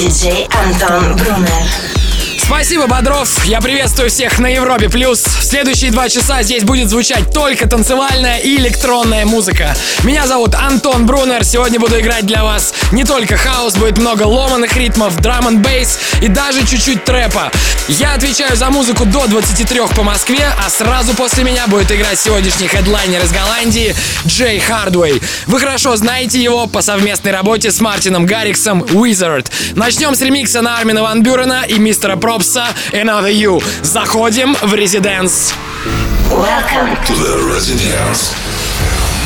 DJ Anton Brunner. Спасибо, Бодров. Я приветствую всех на Европе+. плюс. Следующие два часа здесь будет звучать только танцевальная и электронная музыка. Меня зовут Антон Брунер. Сегодня буду играть для вас не только хаос, будет много ломаных ритмов, драм н бейс и даже чуть-чуть трэпа. Я отвечаю за музыку до 23 по Москве, а сразу после меня будет играть сегодняшний хедлайнер из Голландии Джей Хардвей. Вы хорошо знаете его по совместной работе с Мартином Гарриксом Wizard. Начнем с ремикса на Армина Ван Бюрена и мистера Про Робса, Another You. Заходим в резиденс. Welcome to the residence.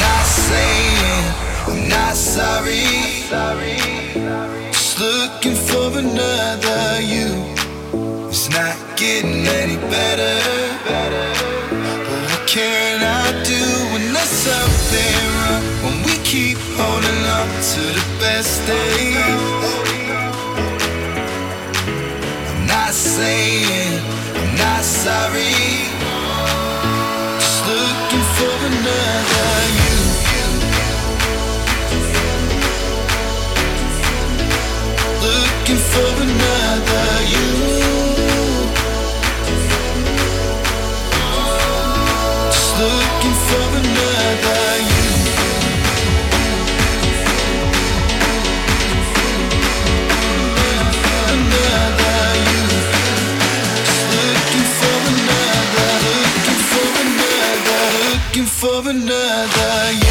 Not saying, not sorry. Just looking for another you. It's not getting any better. But what can I do when there's something wrong? When we keep holding on to the best days. Saying I'm not sorry. For another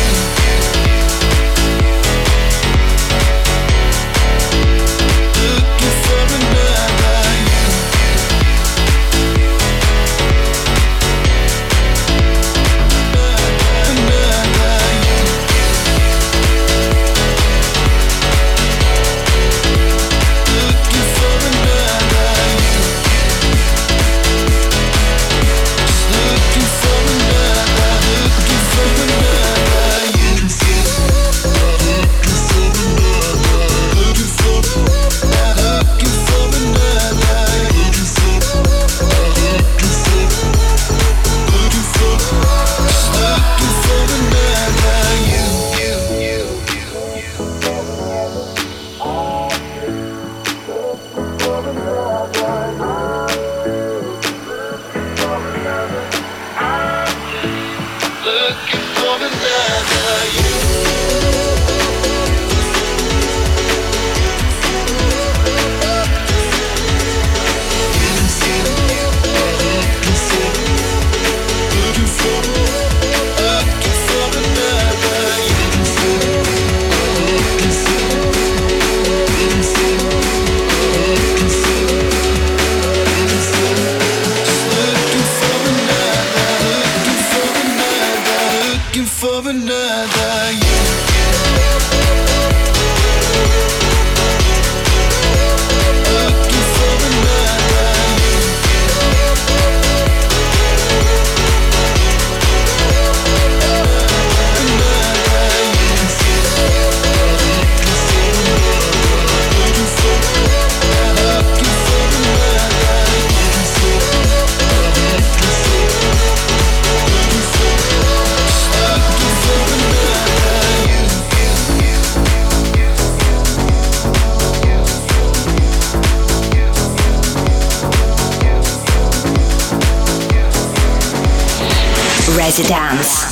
Residence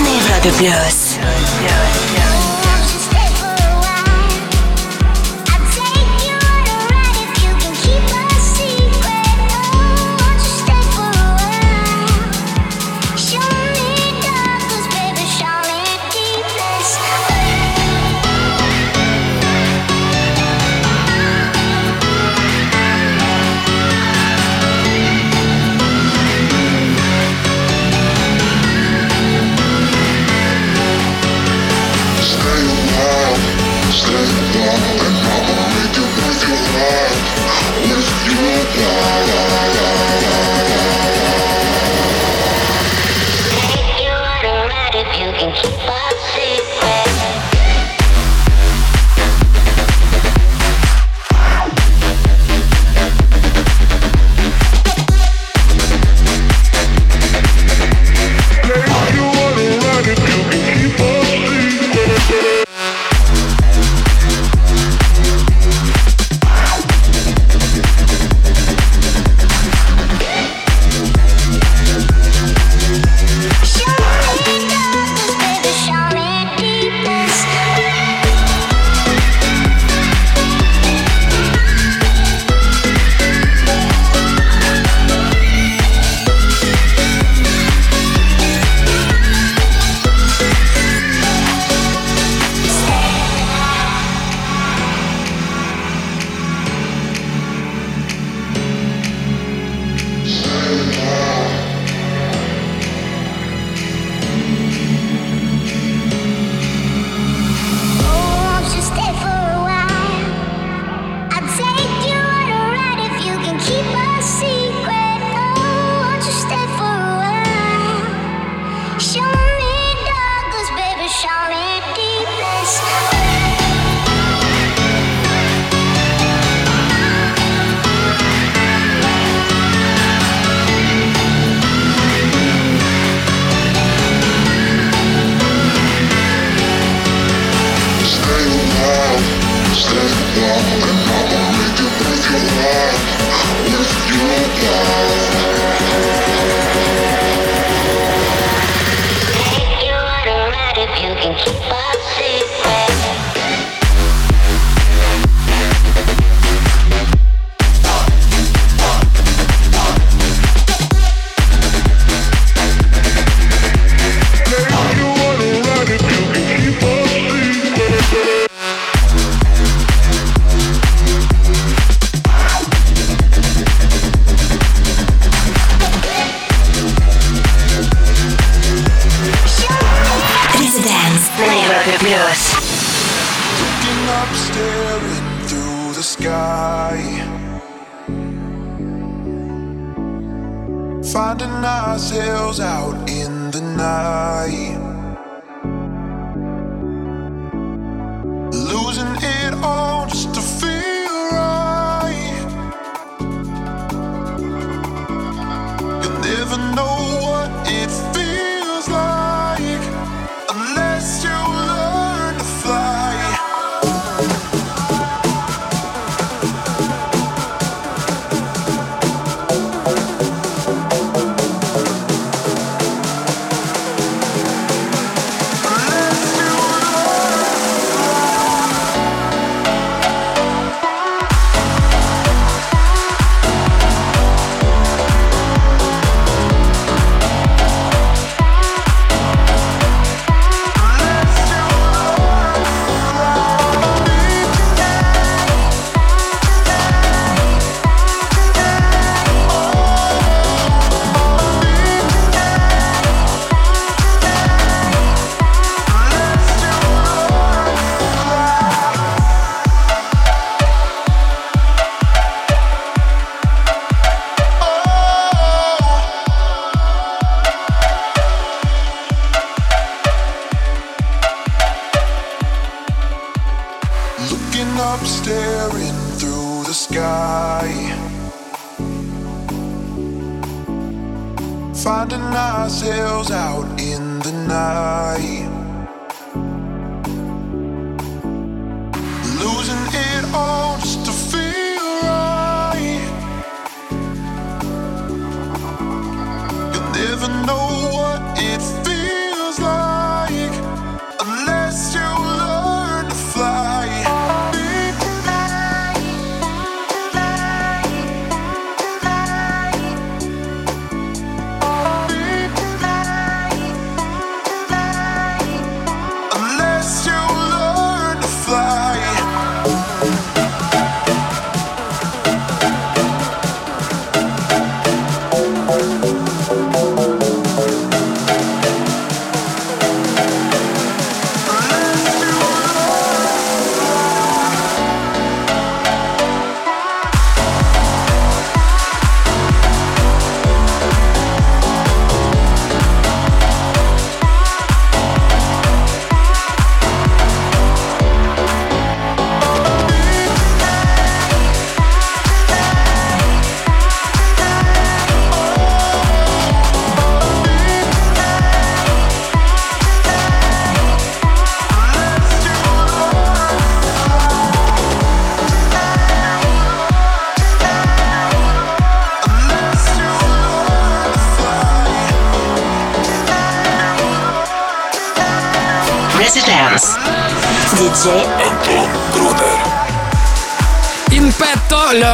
на Европе плюс.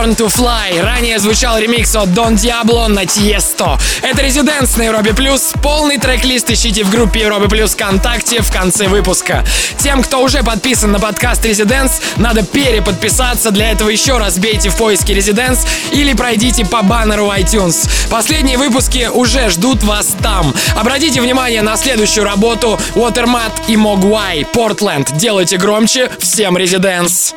Learn to Fly. Ранее звучал ремикс от Don Diablo на Tiesto. Это Резиденс на Европе Плюс. Полный трек-лист ищите в группе Европы Плюс ВКонтакте в конце выпуска. Тем, кто уже подписан на подкаст Резиденс, надо переподписаться. Для этого еще раз бейте в поиске Резиденс или пройдите по баннеру iTunes. Последние выпуски уже ждут вас там. Обратите внимание на следующую работу Watermat и Mogwai. Портленд. Делайте громче. Всем Резиденс.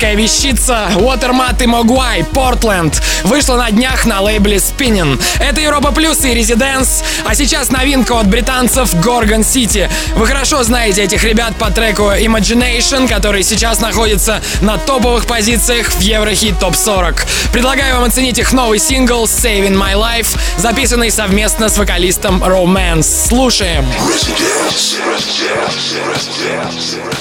Эпическая вещица Watermat и Mogwai Portland вышла на днях на лейбле Spinning. Это Европа Плюс и Residence, а сейчас новинка от британцев Gorgon City. Вы хорошо знаете этих ребят по треку Imagination, который сейчас находится на топовых позициях в Еврохит Топ 40. Предлагаю вам оценить их новый сингл Saving My Life, записанный совместно с вокалистом Romance. Слушаем. Residence. Residence. Residence.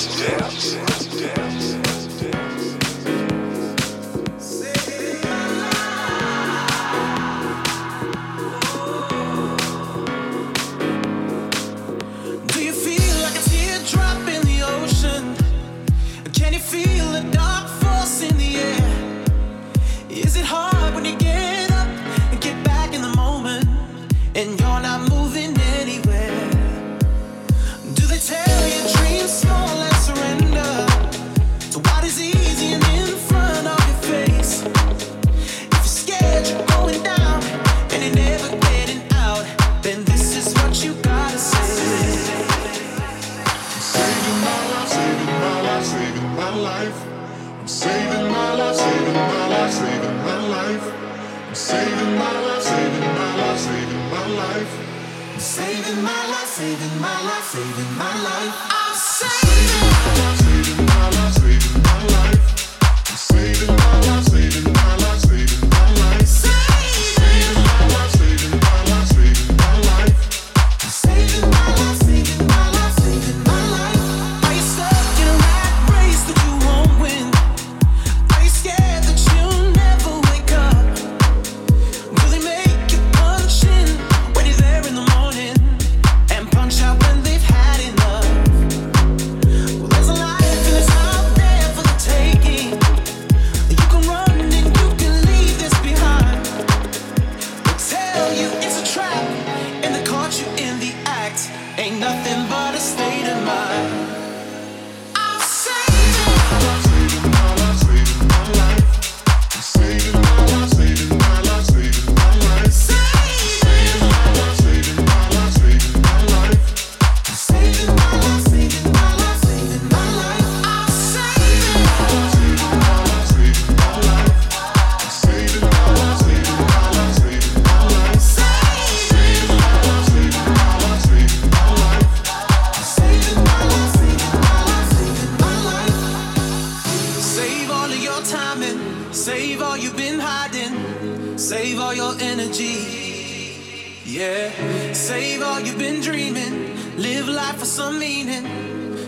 some meaning.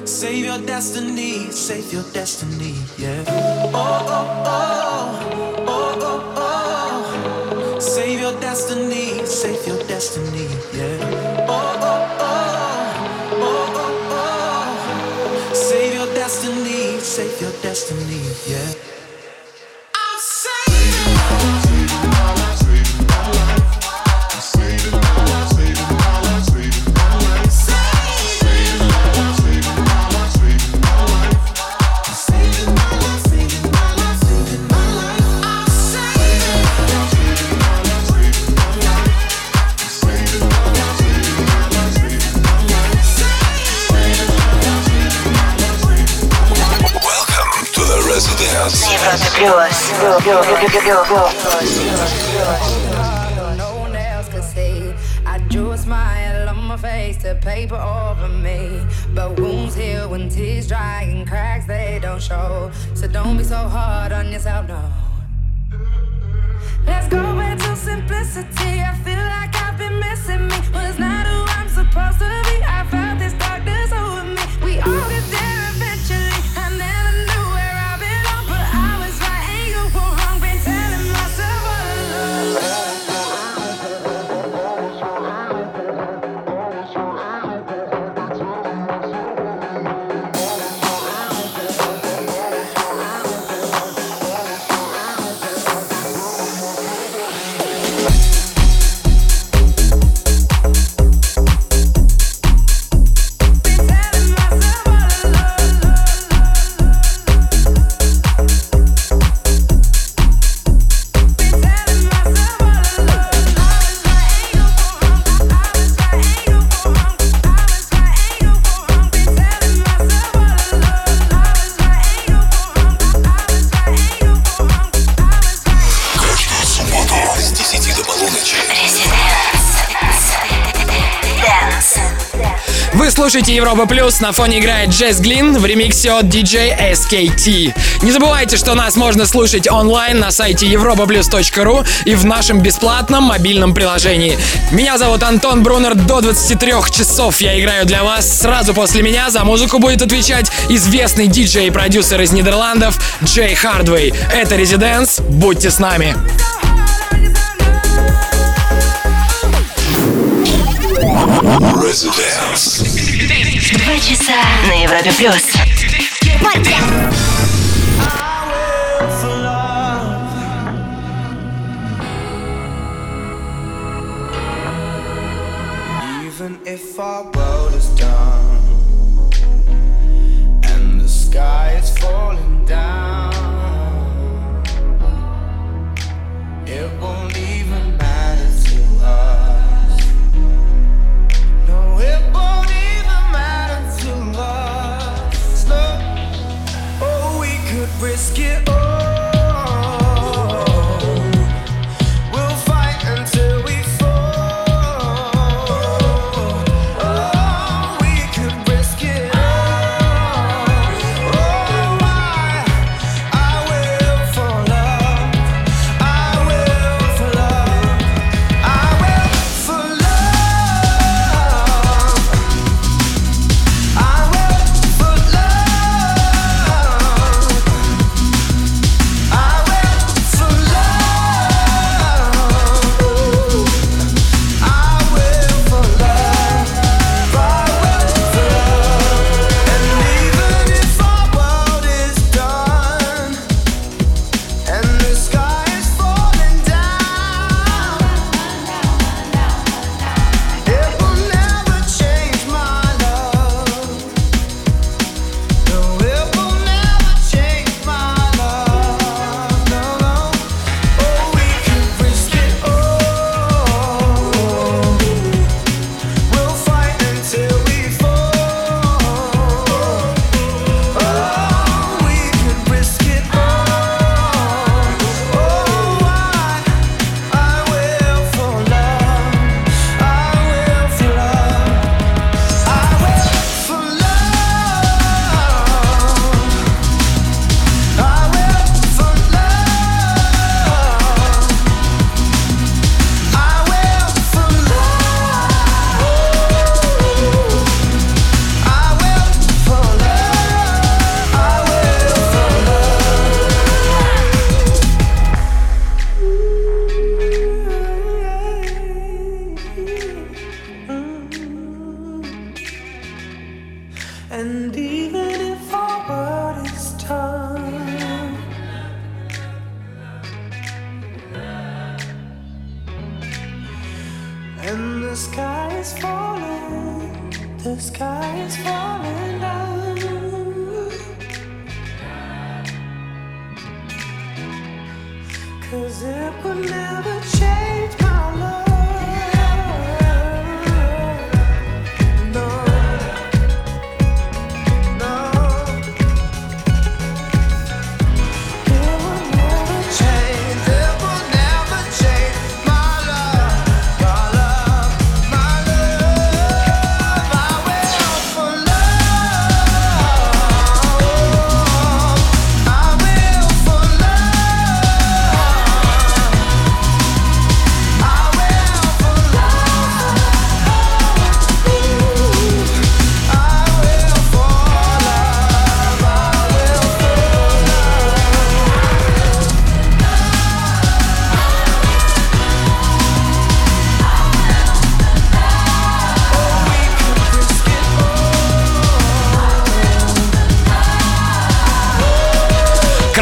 Save your destiny, save your destiny, yeah. Oh, oh, oh, oh, oh, oh. Save your destiny, save your destiny, yeah. Oh, oh, oh, oh, oh, oh. Save your destiny, save your destiny, yeah. yours, yours, yours, yours, yours. No one else could see. I drew a smile on my face to paper over me. But wounds heal when tears dry and cracks they don't show. So don't be so hard on yourself, no. Let's go back to simple. Вы слушаете Европа Плюс, на фоне играет Джесс Глин в ремиксе от DJ SKT. Не забывайте, что нас можно слушать онлайн на сайте europaplus.ru и в нашем бесплатном мобильном приложении. Меня зовут Антон Брунер, до 23 часов я играю для вас. Сразу после меня за музыку будет отвечать известный диджей и продюсер из Нидерландов Джей Хардвей. Это Резиденс, будьте с нами. Residence. Два часа на Европе плюс.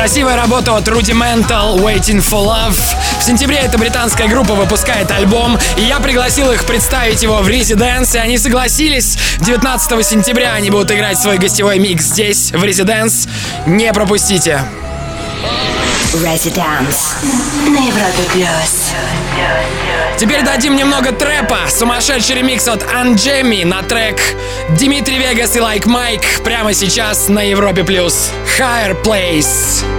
Красивая работа от Rudimental Waiting for Love. В сентябре эта британская группа выпускает альбом, и я пригласил их представить его в Residence, и они согласились. 19 сентября они будут играть свой гостевой микс здесь, в Residence. Не пропустите. Residence на Европе плюс. Теперь дадим немного трэпа. Сумасшедший ремикс от Анджеми на трек Дмитрий Вегас и Лайк Майк прямо сейчас на Европе плюс. Higher Place.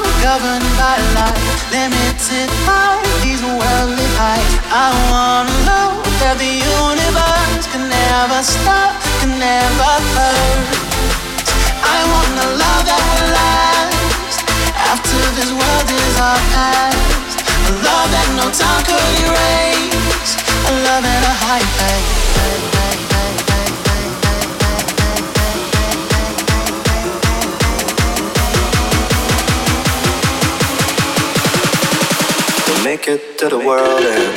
governed by light, limited by these worldly heights. I wanna know that the universe can never stop, can never hurt. I wanna love that will last after this world is our past. A love that no time could erase. A love at a high pace. Make it to the world end.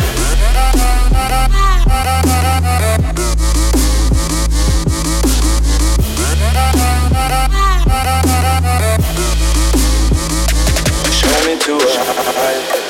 Show me to a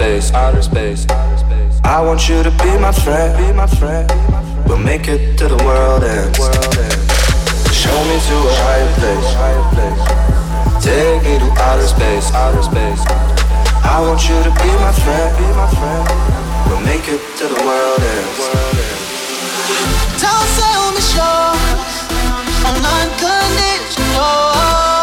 space, outer space. Outer space. I want you to be my friend, be my friend. We'll make it to the world ends. Show me to a higher place, higher place. Take me to outer space, outer space. I want you to be my friend, be my friend. We'll make it to the world ends. Don't sell me short on unconditional.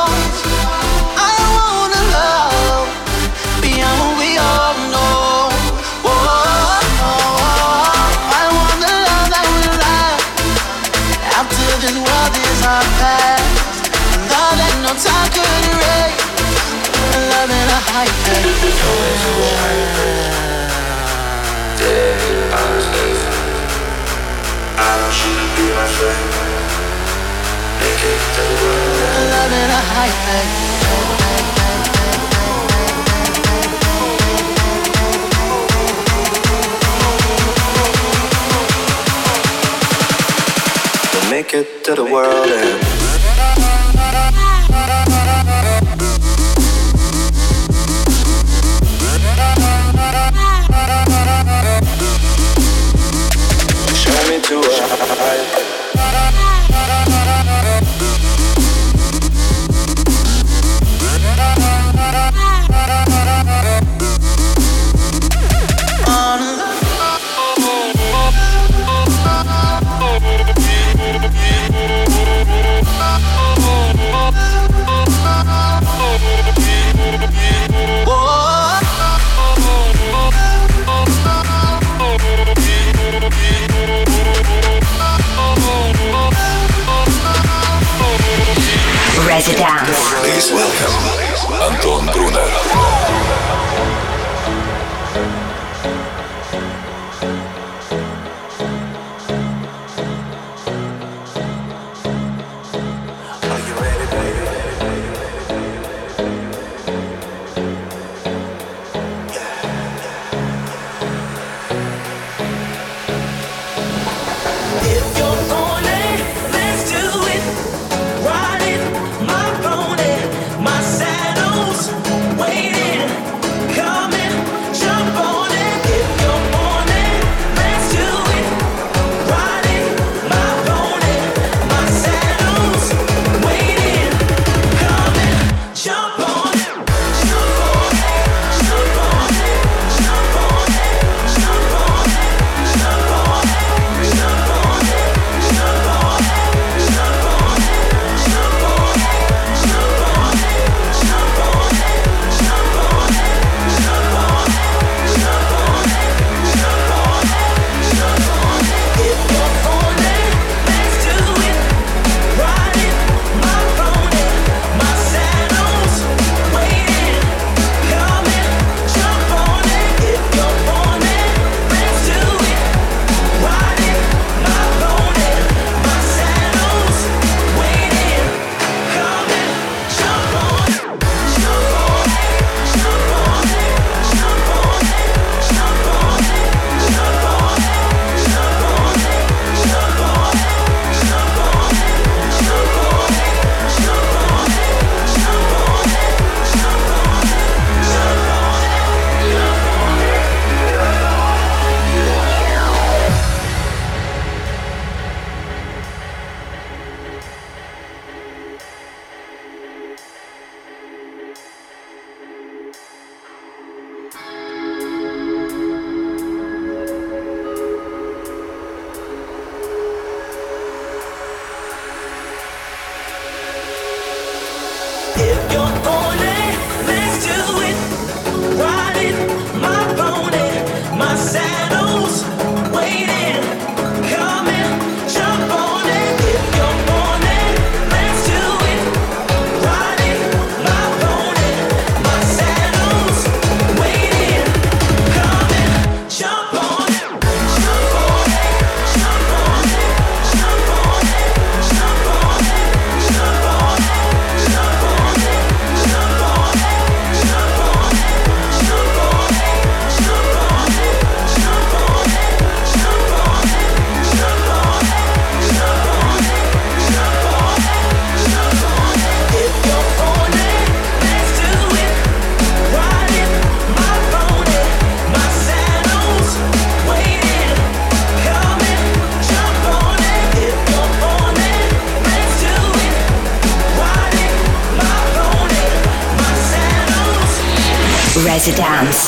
Make it to the world. Love to a. Please welcome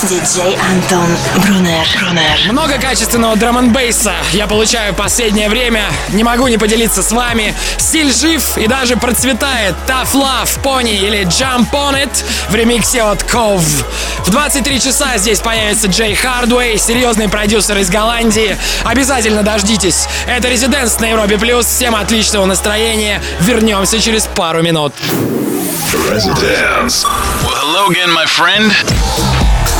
Диджей Антон Брунер. Брунер. Много качественного драм бейса я получаю в последнее время. Не могу не поделиться с вами. Стиль жив и даже процветает. Tough Love, Pony или Jump On It в ремиксе от Cove. В 23 часа здесь появится Джей Хардвей, серьезный продюсер из Голландии. Обязательно дождитесь. Это Резиденс на Европе Плюс. Всем отличного настроения. Вернемся через пару минут. Residence. Well, hello again, my friend.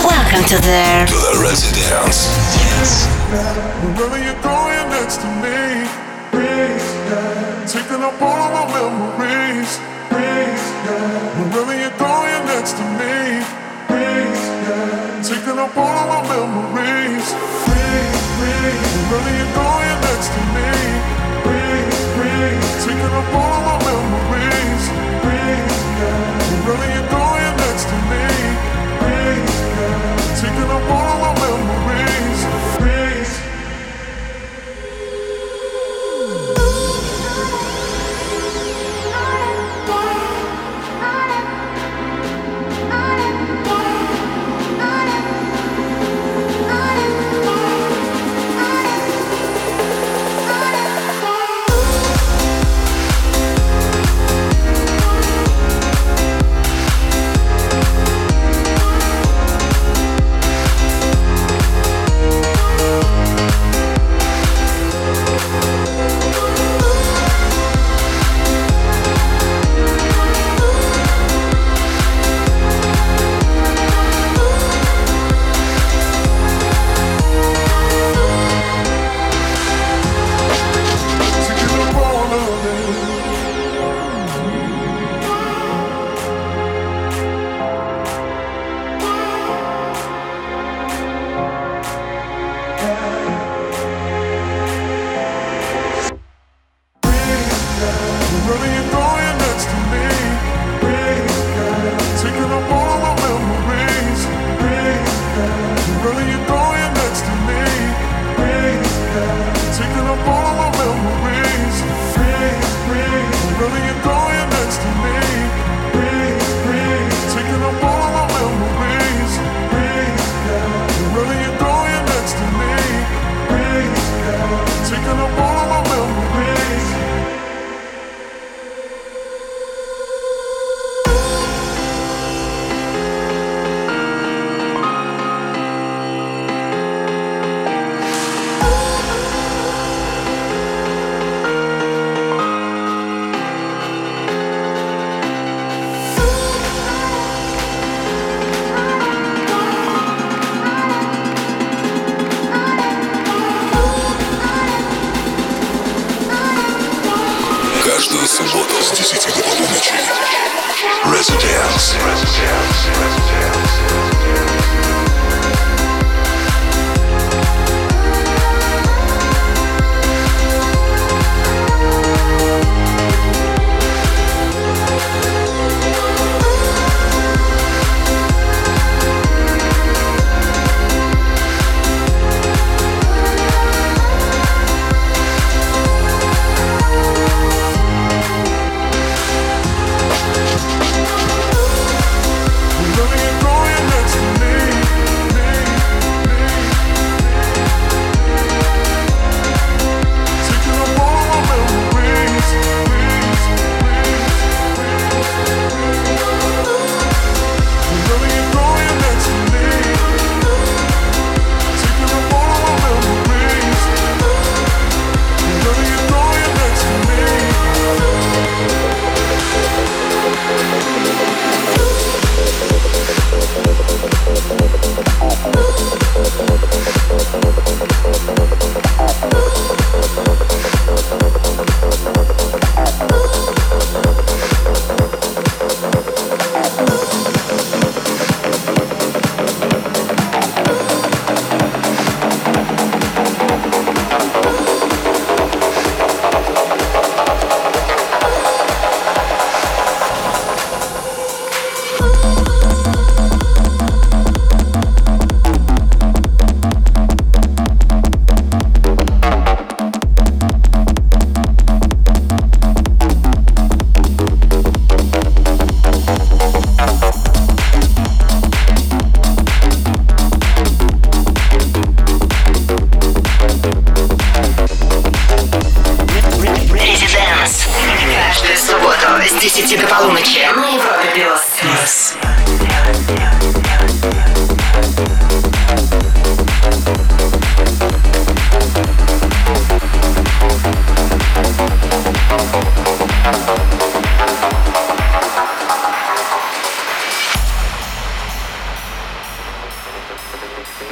Welcome to the, to the Residence. Yes. Wherever you're going next to me, taking up all of my memories. Wherever you're going next to me, taking up all of my memories. Wherever you're going next to me, Girl, you throw your next to me?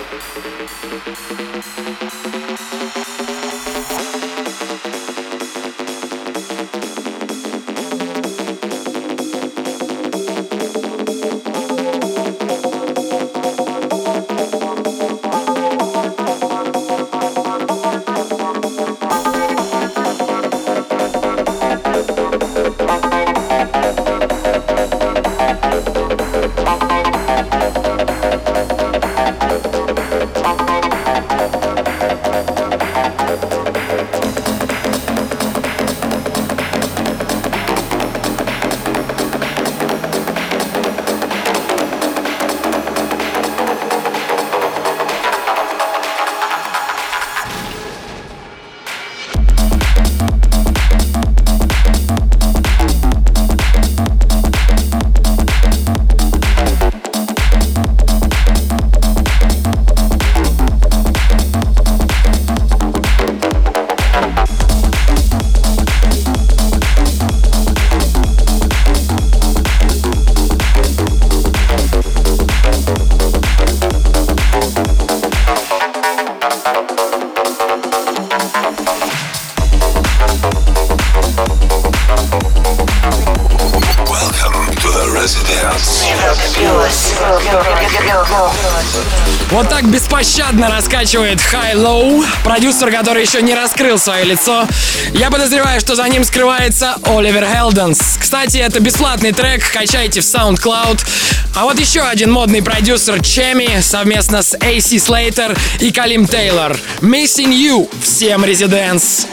thank you беспощадно раскачивает High Low, продюсер, который еще не раскрыл свое лицо. Я подозреваю, что за ним скрывается Оливер Хелденс. Кстати, это бесплатный трек, качайте в SoundCloud. А вот еще один модный продюсер Чеми совместно с AC Slater и Калим Тейлор. Missing You. Всем резиденс.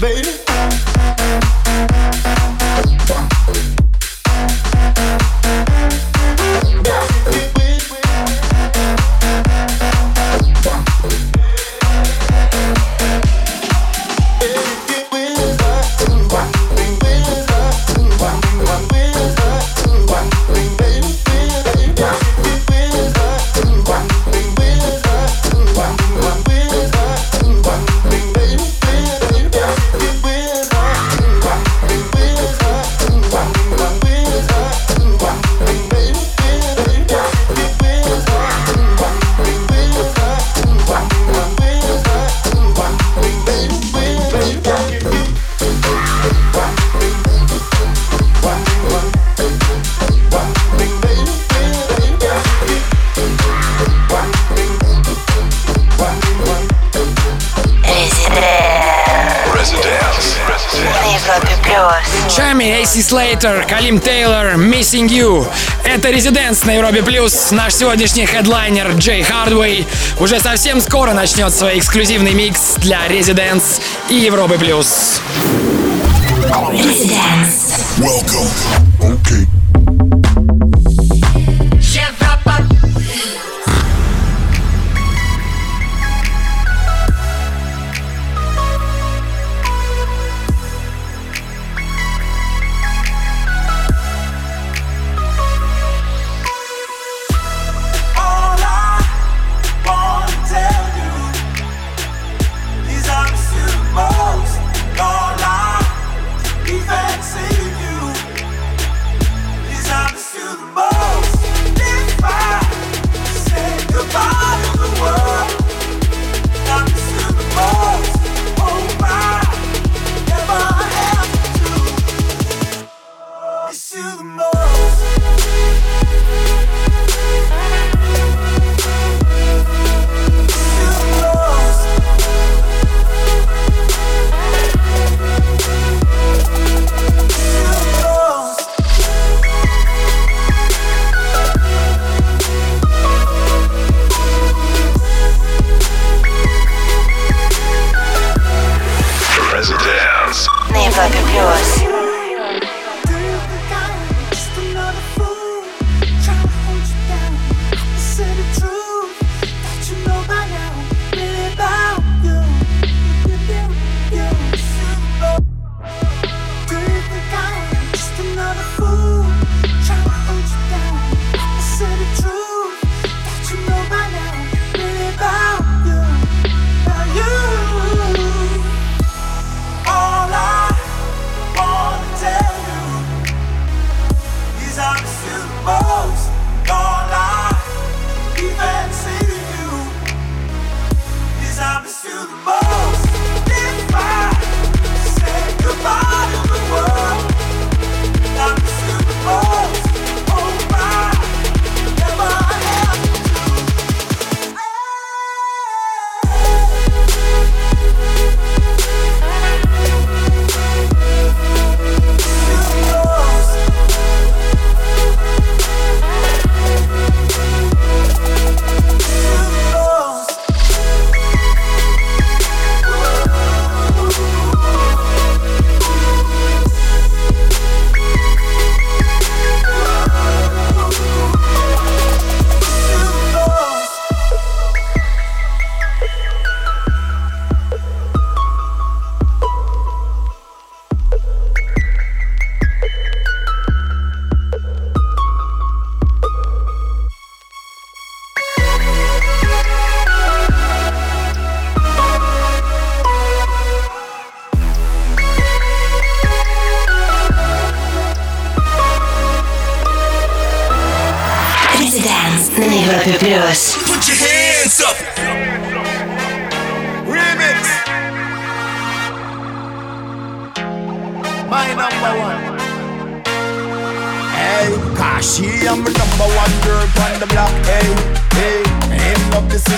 baby. Later, Калим Тейлор, Missing You. Это Резиденс на Европе Плюс. Наш сегодняшний хедлайнер Джей Хардвей уже совсем скоро начнет свой эксклюзивный микс для Резиденс и Европы Плюс. Residence. you most.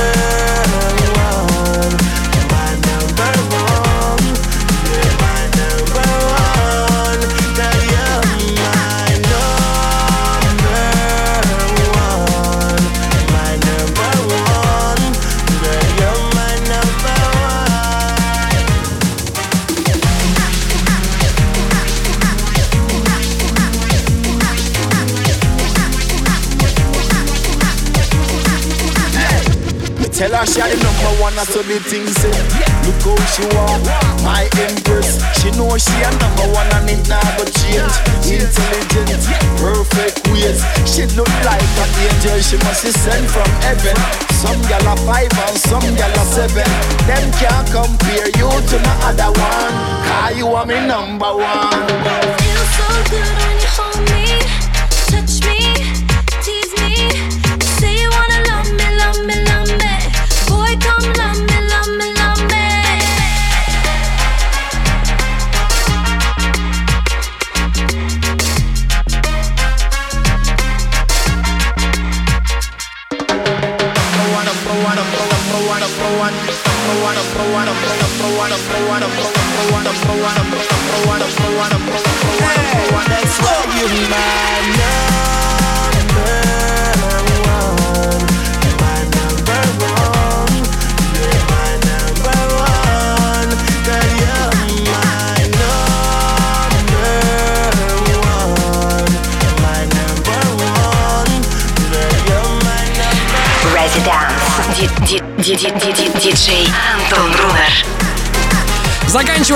girl Tell her she the number one, I all the things say. Look how she walk, my empress. She know she a number one and it never change. Intelligent, perfect ways. She look like an angel, she must be sent from heaven. Some gal a five and some gal a seven. Them can't compare you to no other one. Cause you are me number one. Feel so good when you hold.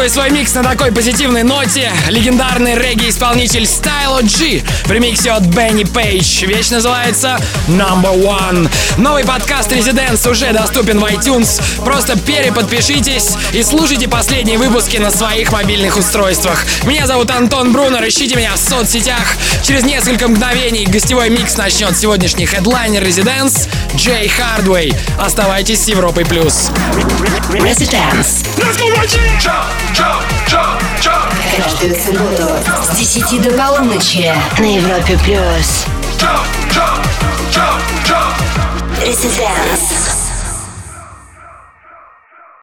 Заканчивая свой микс на такой позитивной ноте, легендарный регги-исполнитель Stylo G в ремиксе от Бенни Пейдж. Вещь называется Number One. Новый подкаст Residents уже доступен в iTunes. Просто переподпишитесь и слушайте последние выпуски на своих мобильных устройствах. Меня зовут Антон Брунер, ищите меня в соцсетях. Через несколько мгновений гостевой микс начнет сегодняшний хедлайнер Residents Джей Хардвей. Оставайтесь с Европой+. плюс. Residence. Каждую субботу с 10 до полуночи на Европе+. плюс. Residence.